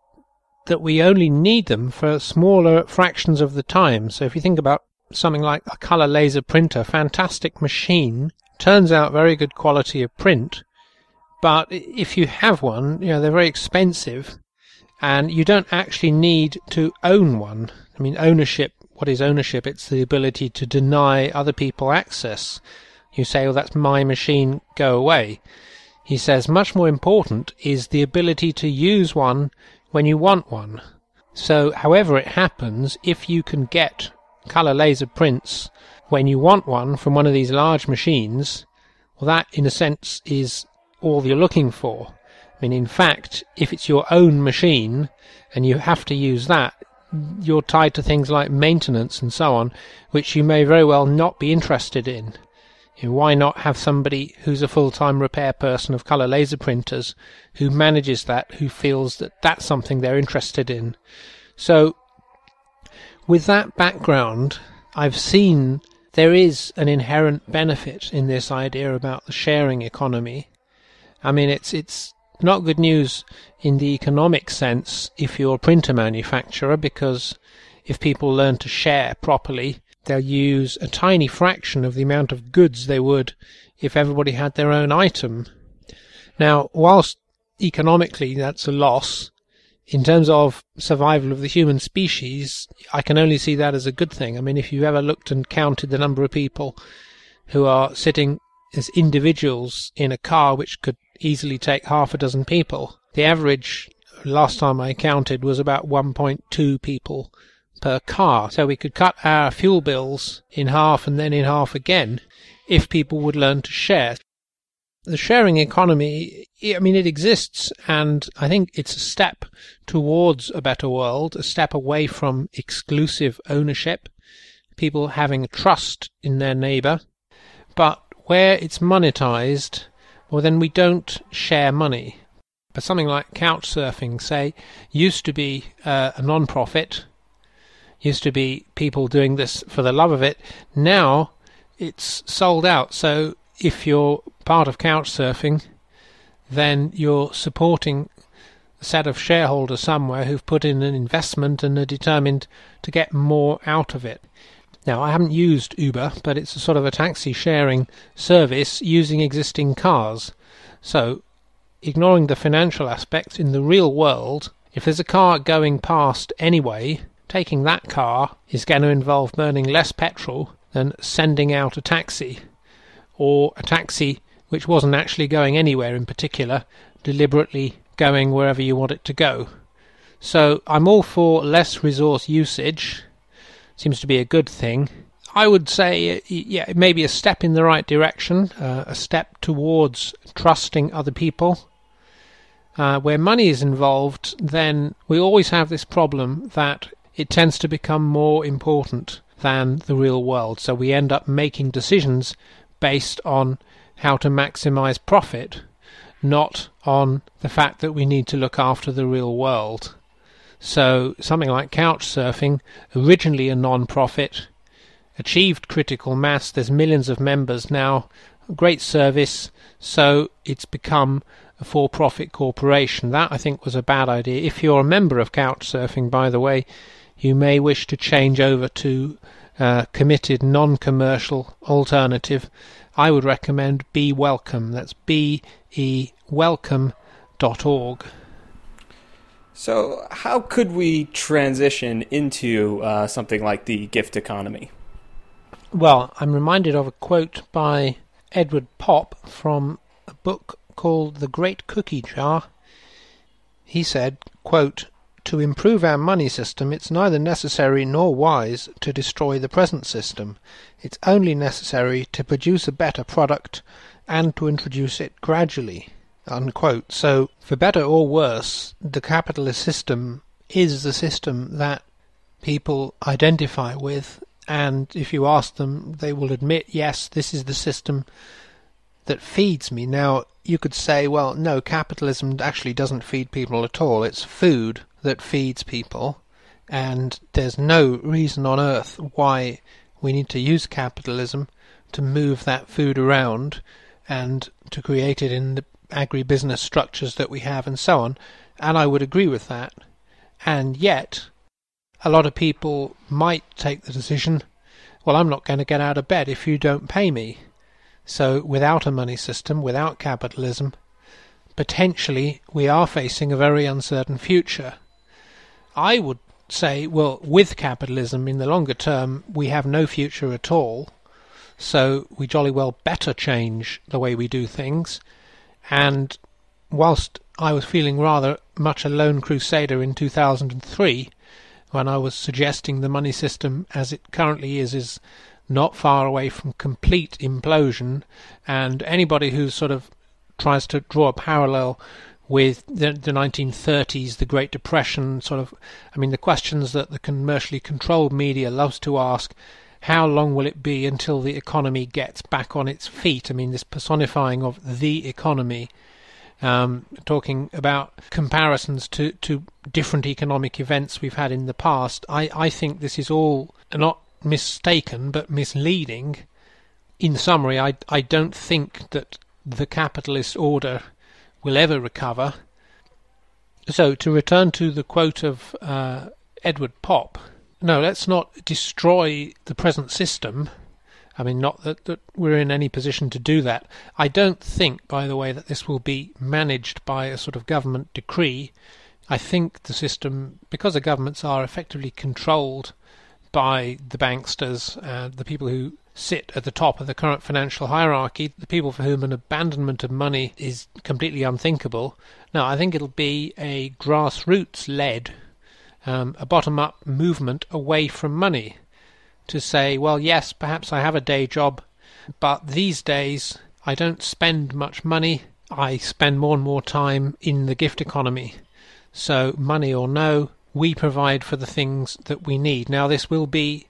that we only need them for smaller fractions of the time. So if you think about something like a color laser printer, fantastic machine, turns out very good quality of print, but if you have one, you know, they're very expensive and you don't actually need to own one. I mean, ownership, what is ownership? It's the ability to deny other people access. You say, well, that's my machine, go away. He says, much more important is the ability to use one when you want one. So, however it happens, if you can get color laser prints when you want one from one of these large machines, well, that in a sense is all you're looking for. I mean, in fact, if it's your own machine and you have to use that, you're tied to things like maintenance and so on, which you may very well not be interested in. You know, why not have somebody who's a full-time repair person of color laser printers who manages that, who feels that that's something they're interested in? So, with that background, I've seen there is an inherent benefit in this idea about the sharing economy I mean, it's it's not good news in the economic sense if you're a printer manufacturer because if people learn to share properly, they'll use a tiny fraction of the amount of goods they would if everybody had their own item. Now, whilst economically that's a loss, in terms of survival of the human species, I can only see that as a good thing. I mean, if you've ever looked and counted the number of people who are sitting as individuals in a car which could easily take half a dozen people. The average, last time I counted, was about 1.2 people per car. So we could cut our fuel bills in half and then in half again if people would learn to share. The sharing economy, I mean, it exists, and I think it's a step towards a better world, a step away from exclusive ownership, people having trust in their neighbor. But where it's monetized, well, then we don't share money. But something like couch surfing, say, used to be uh, a non profit, used to be people doing this for the love of it. Now it's sold out. So if you're part of couch surfing, then you're supporting a set of shareholders somewhere who've put in an investment and are determined to get more out of it. Now, I haven't used Uber, but it's a sort of a taxi sharing service using existing cars. So, ignoring the financial aspects, in the real world, if there's a car going past anyway, taking that car is going to involve burning less petrol than sending out a taxi, or a taxi which wasn't actually going anywhere in particular, deliberately going wherever you want it to go. So I'm all for less resource usage seems to be a good thing. I would say, uh, yeah, it may be a step in the right direction, uh, a step towards trusting other people. Uh, where money is involved, then we always have this problem that it tends to become more important than the real world. So we end up making decisions based on how to maximize profit, not on the fact that we need to look after the real world. So something like Couchsurfing, originally a non-profit, achieved critical mass. There's millions of members now. Great service. So it's become a for-profit corporation. That I think was a bad idea. If you're a member of Couchsurfing, by the way, you may wish to change over to a committed non-commercial alternative. I would recommend Be Welcome. That's B E welcome.org. So, how could we transition into uh, something like the gift economy? Well, I'm reminded of a quote by Edward Popp from a book called The Great Cookie Jar. He said, quote, To improve our money system, it's neither necessary nor wise to destroy the present system. It's only necessary to produce a better product and to introduce it gradually. Unquote. So, for better or worse, the capitalist system is the system that people identify with and if you ask them, they will admit, yes, this is the system that feeds me. Now, you could say, well, no, capitalism actually doesn't feed people at all. It's food that feeds people, and there's no reason on earth why we need to use capitalism to move that food around and to create it in the agribusiness structures that we have and so on. And I would agree with that. And yet, a lot of people might take the decision, well, I'm not going to get out of bed if you don't pay me. So, without a money system, without capitalism, potentially we are facing a very uncertain future. I would say, well, with capitalism in the longer term, we have no future at all. So, we jolly well better change the way we do things. And whilst I was feeling rather much a lone crusader in 2003, when I was suggesting the money system as it currently is is not far away from complete implosion, and anybody who sort of tries to draw a parallel with the, the 1930s, the Great Depression, sort of, I mean, the questions that the commercially controlled media loves to ask how long will it be until the economy gets back on its feet? I mean, this personifying of the economy, um, talking about comparisons to, to different economic events we've had in the past. I, I think this is all not mistaken but misleading. In summary, I, I don't think that the capitalist order will ever recover. So, to return to the quote of uh, Edward Popp, no, let's not destroy the present system. I mean, not that, that we're in any position to do that. I don't think, by the way, that this will be managed by a sort of government decree. I think the system, because the governments are effectively controlled by the banksters, uh, the people who sit at the top of the current financial hierarchy, the people for whom an abandonment of money is completely unthinkable. Now, I think it'll be a grassroots led, um, a bottom up movement away from money to say, well, yes, perhaps I have a day job, but these days I don't spend much money. I spend more and more time in the gift economy. So, money or no, we provide for the things that we need. Now, this will be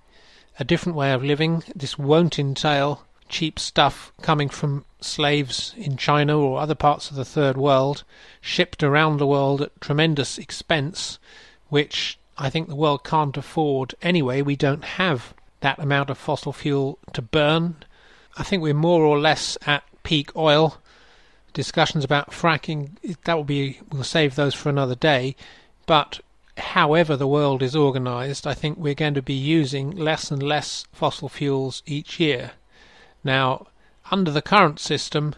a different way of living. This won't entail cheap stuff coming from slaves in China or other parts of the third world, shipped around the world at tremendous expense, which I think the world can't afford anyway. We don't have that amount of fossil fuel to burn. I think we're more or less at peak oil. Discussions about fracking, that will be, we'll save those for another day. But however the world is organized, I think we're going to be using less and less fossil fuels each year. Now, under the current system,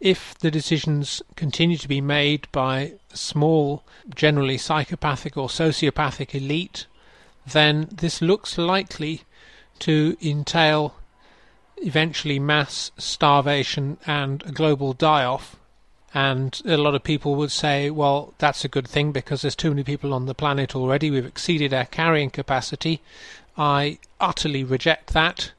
if the decisions continue to be made by small, generally psychopathic or sociopathic elite, then this looks likely to entail eventually mass starvation and a global die off and a lot of people would say, well, that's a good thing because there's too many people on the planet already. We've exceeded our carrying capacity. I utterly reject that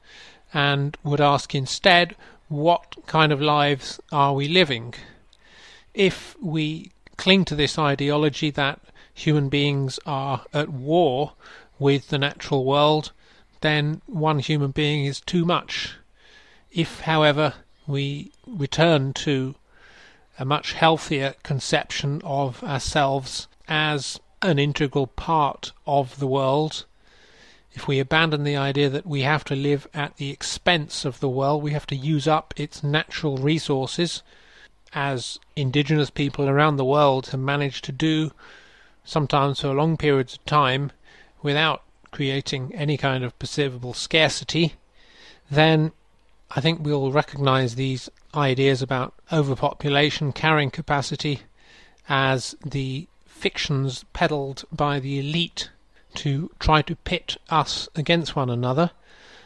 and would ask instead, what kind of lives are we living? If we cling to this ideology that human beings are at war with the natural world, then one human being is too much. If, however, we return to a much healthier conception of ourselves as an integral part of the world. If we abandon the idea that we have to live at the expense of the world, we have to use up its natural resources, as indigenous people around the world have managed to do, sometimes for long periods of time, without creating any kind of perceivable scarcity, then I think we'll recognize these ideas about overpopulation, carrying capacity, as the fictions peddled by the elite to try to pit us against one another.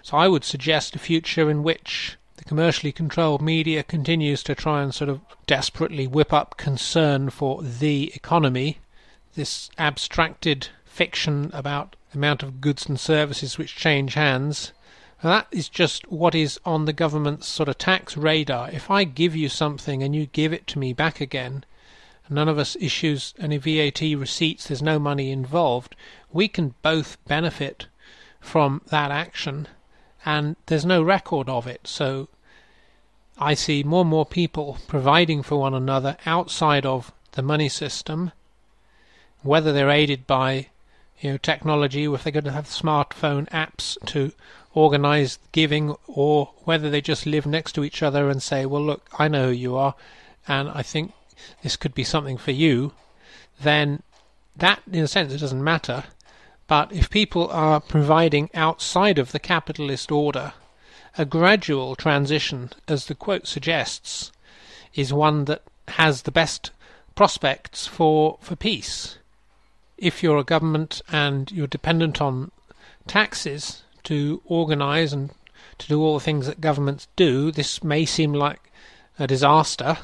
So I would suggest a future in which the commercially controlled media continues to try and sort of desperately whip up concern for the economy, this abstracted fiction about the amount of goods and services which change hands, that is just what is on the government's sort of tax radar. If I give you something and you give it to me back again, none of us issues any VAT receipts, there's no money involved, we can both benefit from that action, and there's no record of it. So I see more and more people providing for one another outside of the money system, whether they're aided by you know technology, if they're going to have smartphone apps to organize giving, or whether they just live next to each other and say, "Well, look, I know who you are, and I think this could be something for you," then that, in a sense, it doesn't matter. But if people are providing outside of the capitalist order, a gradual transition, as the quote suggests, is one that has the best prospects for, for peace. If you're a government and you're dependent on taxes to organize and to do all the things that governments do, this may seem like a disaster,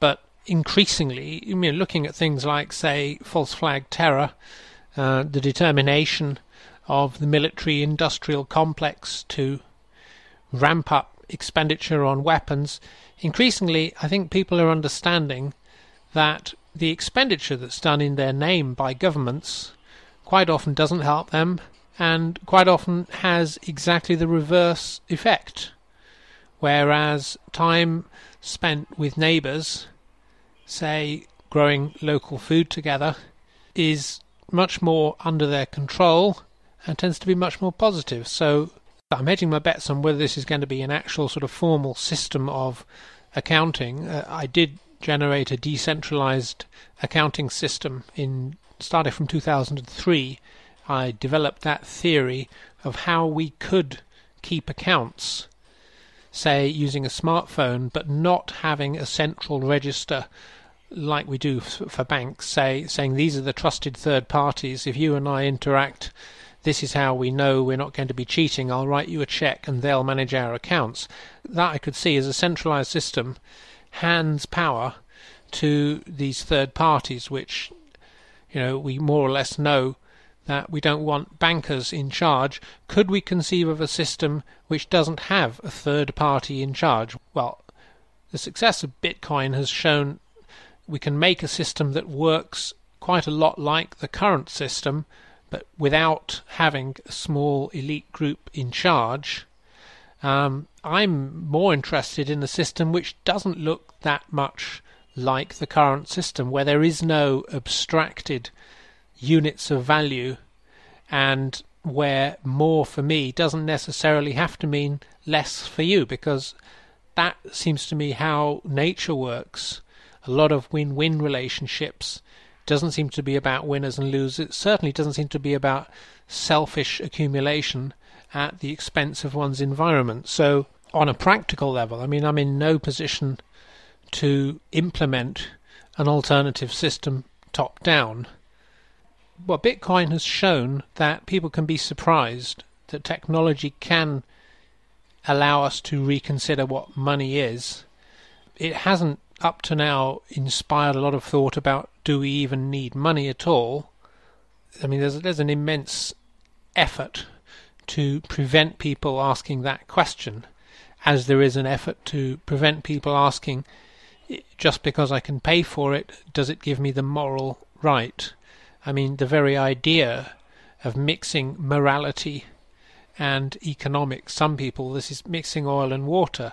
but increasingly, I mean, looking at things like, say, false flag terror, uh, the determination of the military industrial complex to ramp up expenditure on weapons, increasingly, I think people are understanding that the expenditure that's done in their name by governments quite often doesn't help them and quite often has exactly the reverse effect. Whereas time spent with neighbours, say growing local food together, is much more under their control and tends to be much more positive. So I'm hedging my bets on whether this is going to be an actual sort of formal system of accounting. Uh, I did generate a decentralized accounting system in started from 2003. I developed that theory of how we could keep accounts, say using a smartphone, but not having a central register like we do for banks, say saying these are the trusted third parties. If you and I interact, this is how we know we're not going to be cheating. I'll write you a check and they'll manage our accounts. That I could see as a centralized system hands power to these third parties, which you know we more or less know that we don't want bankers in charge. Could we conceive of a system which doesn't have a third party in charge? Well, the success of Bitcoin has shown we can make a system that works quite a lot like the current system, but without having a small elite group in charge. Um, I'm more interested in a system which doesn't look that much like the current system, where there is no abstracted units of value and where more for me doesn't necessarily have to mean less for you because that seems to me how nature works a lot of win-win relationships. Doesn't seem to be about winners and losers. It certainly doesn't seem to be about selfish accumulation at the expense of one's environment. So, on a practical level, I mean, I'm in no position to implement an alternative system top down. Well, Bitcoin has shown that people can be surprised that technology can allow us to reconsider what money is. It hasn't up to now inspired a lot of thought about do we even need money at all? I mean, there's there's an immense effort to prevent people asking that question, as there is an effort to prevent people asking, just because I can pay for it, does it give me the moral right? I mean, the very idea of mixing morality and economics, some people, this is mixing oil and water.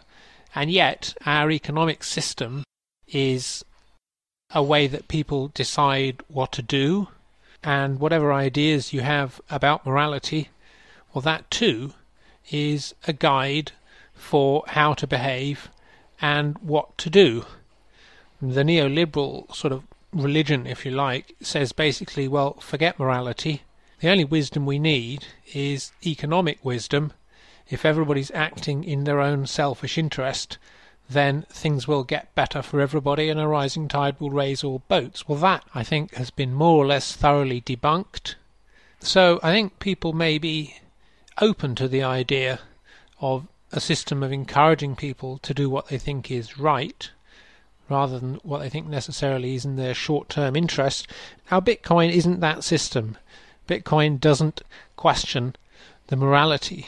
And yet, our economic system is a way that people decide what to do, and whatever ideas you have about morality, well, that too is a guide for how to behave and what to do. The neoliberal sort of religion, if you like, says basically, well, forget morality. The only wisdom we need is economic wisdom. If everybody's acting in their own selfish interest, then things will get better for everybody and a rising tide will raise all boats. Well, that, I think, has been more or less thoroughly debunked. So I think people may be open to the idea of a system of encouraging people to do what they think is right rather than what they think necessarily is in their short term interest. Now, Bitcoin isn't that system. Bitcoin doesn't question the morality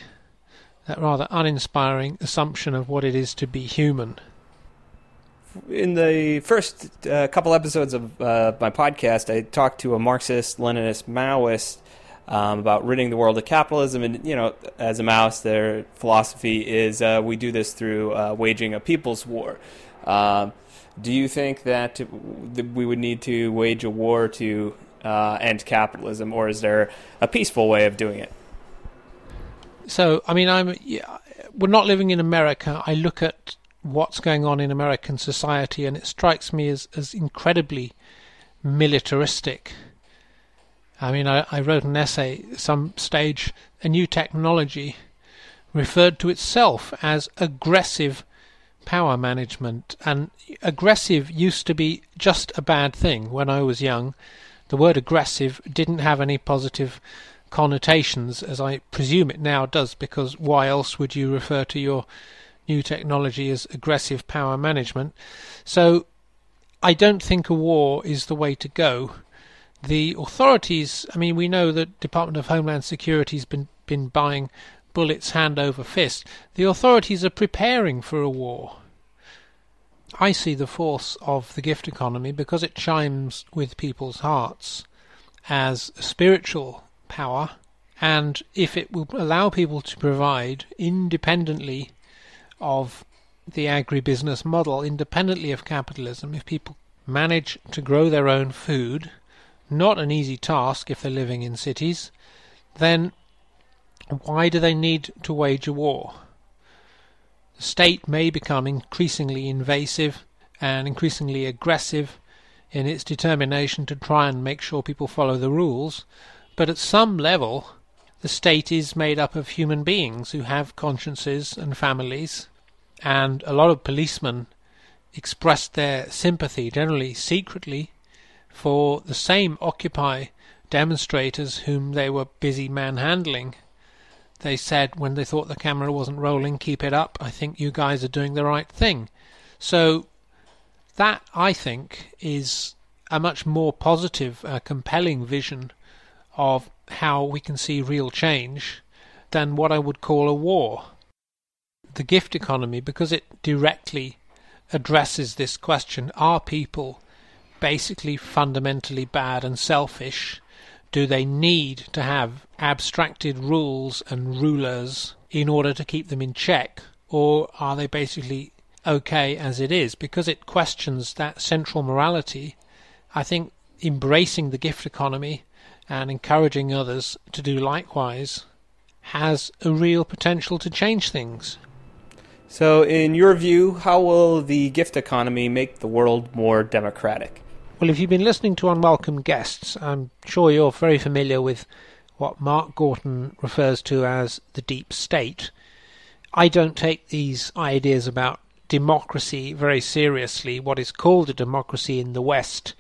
that rather uninspiring assumption of what it is to be human. In the first uh, couple episodes of uh, my podcast, I talked to a Marxist, Leninist, Maoist um, about ridding the world of capitalism. And, you know, as a Maoist, their philosophy is uh, we do this through uh, waging a people's war. Um, do you think that we would need to wage a war to uh, end capitalism, or is there a peaceful way of doing it? So, I mean, I'm yeah, we're not living in America. I look at what's going on in American society, and it strikes me as, as incredibly militaristic. I mean, I, I wrote an essay some stage, a new technology referred to itself as aggressive power management. And aggressive used to be just a bad thing when I was young. The word aggressive didn't have any positive connotations, as I presume it now does, because why else would you refer to your new technology as aggressive power management? So I don't think a war is the way to go the authorities, I mean, we know that Department of Homeland Security has been, been buying bullets hand over fist. The authorities are preparing for a war. I see the force of the gift economy because it chimes with people's hearts as a spiritual power, and if it will allow people to provide independently of the agribusiness model, independently of capitalism, if people manage to grow their own food not an easy task if they're living in cities, then why do they need to wage a war? The state may become increasingly invasive and increasingly aggressive in its determination to try and make sure people follow the rules, but at some level, the state is made up of human beings who have consciences and families, and a lot of policemen expressed their sympathy, generally secretly, for the same Occupy demonstrators whom they were busy manhandling. They said when they thought the camera wasn't rolling, keep it up. I think you guys are doing the right thing. So that, I think, is a much more positive, uh, compelling vision of how we can see real change than what I would call a war. The gift economy, because it directly addresses this question are people basically fundamentally bad and selfish? Do they need to have abstracted rules and rulers in order to keep them in check? Or are they basically okay as it is? Because it questions that central morality, I think embracing the gift economy and encouraging others to do likewise has a real potential to change things. So, in your view, how will the gift economy make the world more democratic? Well, if you've been listening to Unwelcome Guests, I'm sure you're very familiar with what Mark Gorton refers to as the deep state. I don't take these ideas about democracy very seriously. What is called a democracy in the West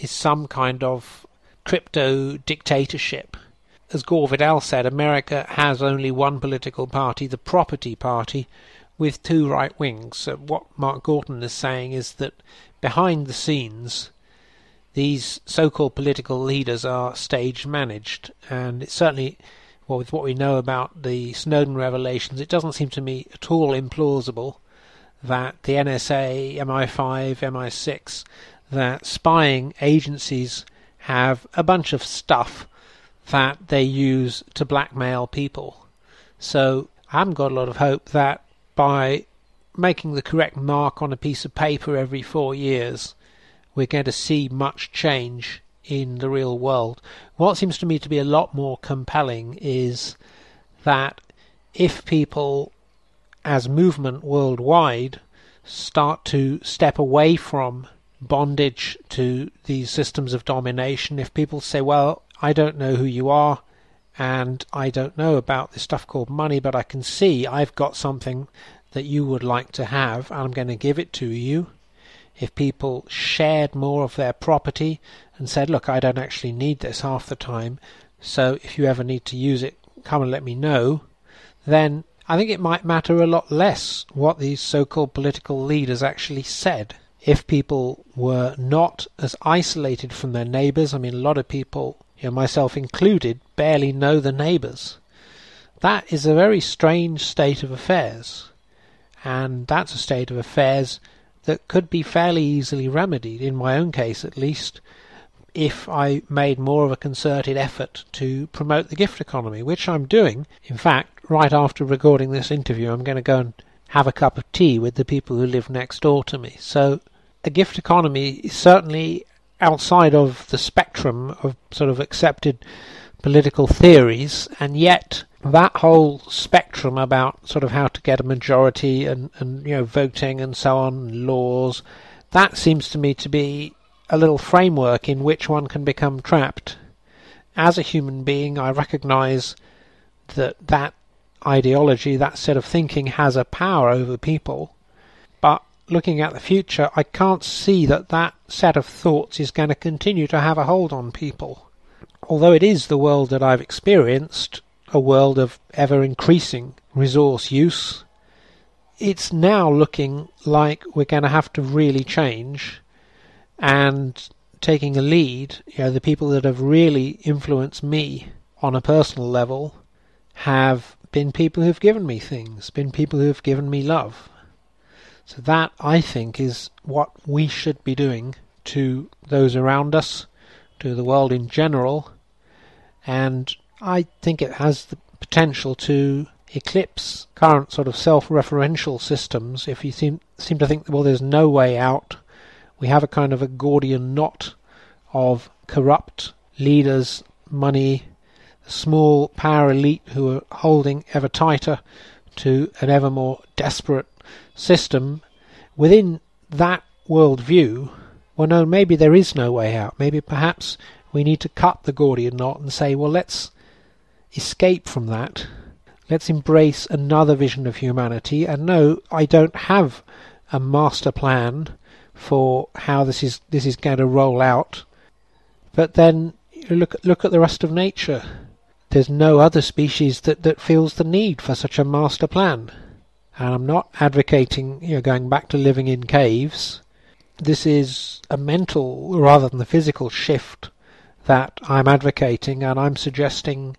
is some kind of crypto dictatorship. As Gore Vidal said, America has only one political party, the Property Party, with two right wings. So what Mark Gorton is saying is that behind the scenes, these so-called political leaders are stage managed, and it's certainly, well, with what we know about the Snowden revelations, it doesn't seem to me at all implausible that the NSA, MI5, MI6, that spying agencies have a bunch of stuff that they use to blackmail people. So I haven't got a lot of hope that by making the correct mark on a piece of paper every four years, we're going to see much change in the real world. What seems to me to be a lot more compelling is that if people, as movement worldwide, start to step away from bondage to these systems of domination, if people say, well, I don't know who you are, and I don't know about this stuff called money, but I can see I've got something that you would like to have, and I'm going to give it to you if people shared more of their property and said, look, I don't actually need this half the time, so if you ever need to use it, come and let me know, then I think it might matter a lot less what these so called political leaders actually said. If people were not as isolated from their neighbours, I mean, a lot of people, you know, myself included, barely know the neighbours. That is a very strange state of affairs. And that's a state of affairs that could be fairly easily remedied, in my own case at least, if I made more of a concerted effort to promote the gift economy, which I'm doing. In fact, right after recording this interview, I'm going to go and have a cup of tea with the people who live next door to me. So, a gift economy is certainly outside of the spectrum of sort of accepted political theories, and yet that whole spectrum about sort of how to get a majority and, and you know voting and so on, laws, that seems to me to be a little framework in which one can become trapped. As a human being, I recognize that that ideology, that set of thinking, has a power over people, but looking at the future, I can't see that that set of thoughts is going to continue to have a hold on people. Although it is the world that I've experienced, a world of ever increasing resource use, it's now looking like we're going to have to really change and taking a lead, you know, the people that have really influenced me on a personal level have been people who've given me things, been people who've given me love. So that I think is what we should be doing to those around us, to the world in general, and I think it has the potential to eclipse current sort of self-referential systems if you seem seem to think well there's no way out we have a kind of a Gordian knot of corrupt leaders, money, small power elite who are holding ever tighter to an ever more desperate system. Within that worldview, well, no, maybe there is no way out. Maybe perhaps we need to cut the Gordian knot and say, well, let's escape from that. Let's embrace another vision of humanity. And no, I don't have a master plan for how this is this is going to roll out. But then look look at the rest of nature. There's no other species that, that feels the need for such a master plan. And I'm not advocating you know going back to living in caves. This is a mental rather than the physical shift that I'm advocating and I'm suggesting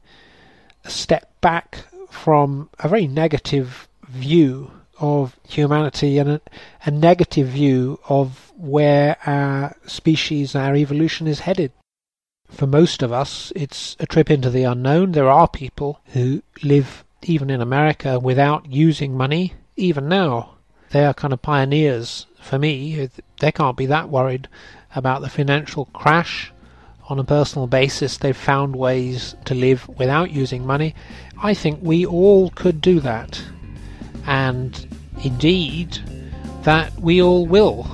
a step back from a very negative view of humanity and a, a negative view of where our species, our evolution is headed. For most of us, it's a trip into the unknown. There are people who live, even in America, without using money, even now. They are kind of pioneers for me. They can't be that worried about the financial crash. On a personal basis, they've found ways to live without using money. I think we all could do that. And indeed, that we all will.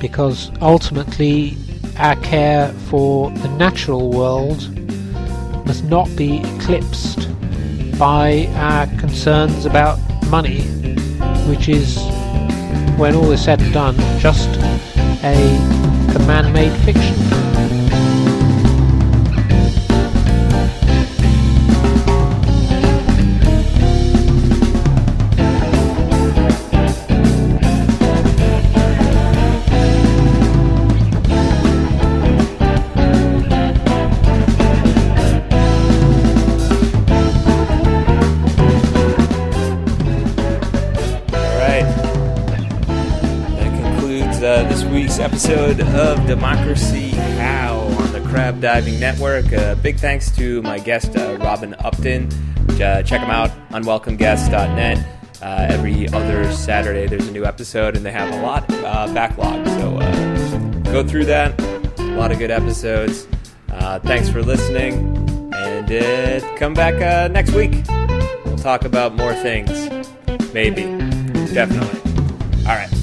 Because ultimately, our care for the natural world must not be eclipsed by our concerns about money, which is, when all is said and done, just a, a man made fiction. Episode of Democracy How on the Crab Diving Network. Uh, big thanks to my guest, uh, Robin Upton. Uh, check him out, unwelcomeguests.net. Uh, every other Saturday, there's a new episode, and they have a lot uh, backlog. So uh, go through that. A lot of good episodes. Uh, thanks for listening, and come back next week. We'll talk about more things. Maybe. Definitely. All right.